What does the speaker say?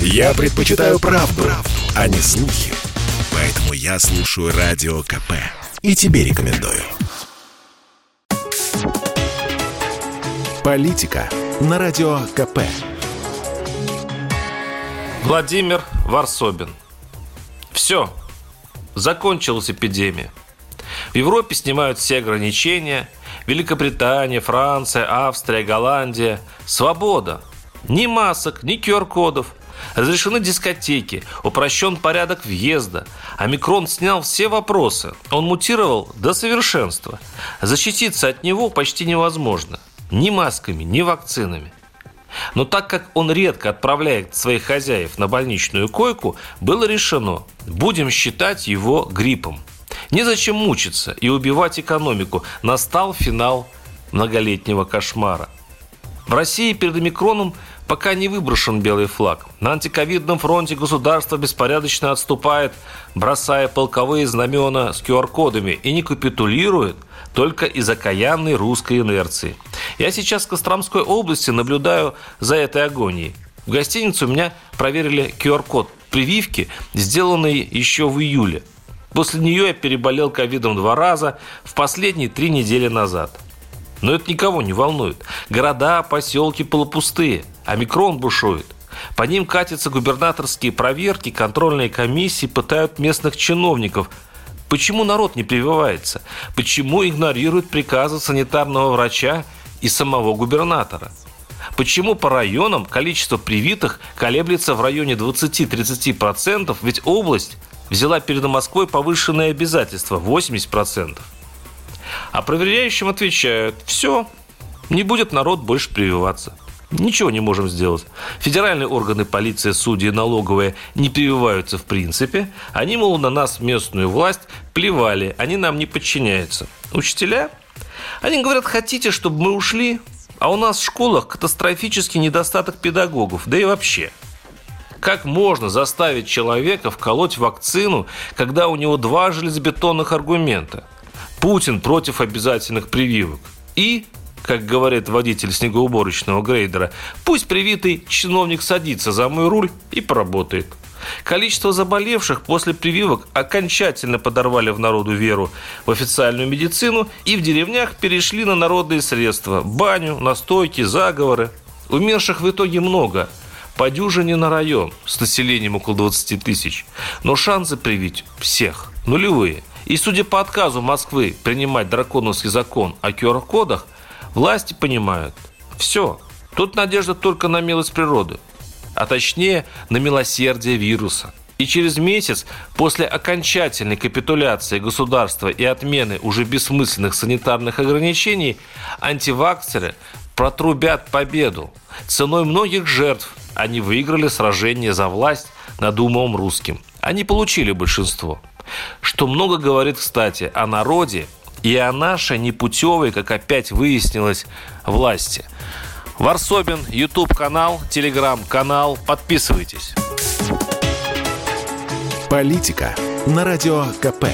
Я предпочитаю правду, правду, а не слухи. Поэтому я слушаю Радио КП. И тебе рекомендую. Политика на Радио КП. Владимир Варсобин. Все. Закончилась эпидемия. В Европе снимают все ограничения. Великобритания, Франция, Австрия, Голландия. Свобода. Ни масок, ни QR-кодов. Разрешены дискотеки, упрощен порядок въезда. Омикрон снял все вопросы. Он мутировал до совершенства. Защититься от него почти невозможно. Ни масками, ни вакцинами. Но так как он редко отправляет своих хозяев на больничную койку, было решено, будем считать его гриппом. Незачем мучиться и убивать экономику. Настал финал многолетнего кошмара. В России перед омикроном пока не выброшен белый флаг. На антиковидном фронте государство беспорядочно отступает, бросая полковые знамена с QR-кодами и не капитулирует только из окаянной русской инерции. Я сейчас в Костромской области наблюдаю за этой агонией. В гостинице у меня проверили QR-код прививки, сделанный еще в июле. После нее я переболел ковидом два раза, в последние три недели назад – но это никого не волнует. Города, поселки полупустые, а микрон бушует. По ним катятся губернаторские проверки, контрольные комиссии пытают местных чиновников. Почему народ не прививается? Почему игнорируют приказы санитарного врача и самого губернатора? Почему по районам количество привитых колеблется в районе 20-30%, ведь область взяла перед Москвой повышенные обязательства 80%? А проверяющим отвечают, все, не будет народ больше прививаться. Ничего не можем сделать. Федеральные органы полиция, судьи, налоговые не прививаются в принципе. Они, мол, на нас, местную власть, плевали. Они нам не подчиняются. Учителя? Они говорят, хотите, чтобы мы ушли? А у нас в школах катастрофический недостаток педагогов. Да и вообще. Как можно заставить человека вколоть вакцину, когда у него два железобетонных аргумента – Путин против обязательных прививок. И, как говорит водитель снегоуборочного грейдера, пусть привитый чиновник садится за мой руль и поработает. Количество заболевших после прививок окончательно подорвали в народу веру в официальную медицину и в деревнях перешли на народные средства – баню, настойки, заговоры. Умерших в итоге много – по дюжине на район с населением около 20 тысяч. Но шансы привить всех нулевые – и судя по отказу Москвы принимать драконовский закон о QR-кодах, власти понимают, все, тут надежда только на милость природы, а точнее на милосердие вируса. И через месяц после окончательной капитуляции государства и отмены уже бессмысленных санитарных ограничений антиваксеры протрубят победу. Ценой многих жертв они выиграли сражение за власть над умом русским. Они получили большинство – что много говорит, кстати, о народе и о нашей непутевой, как опять выяснилось, власти. Варсобин, YouTube-канал, Telegram-канал. Подписывайтесь. Политика на Радио КП.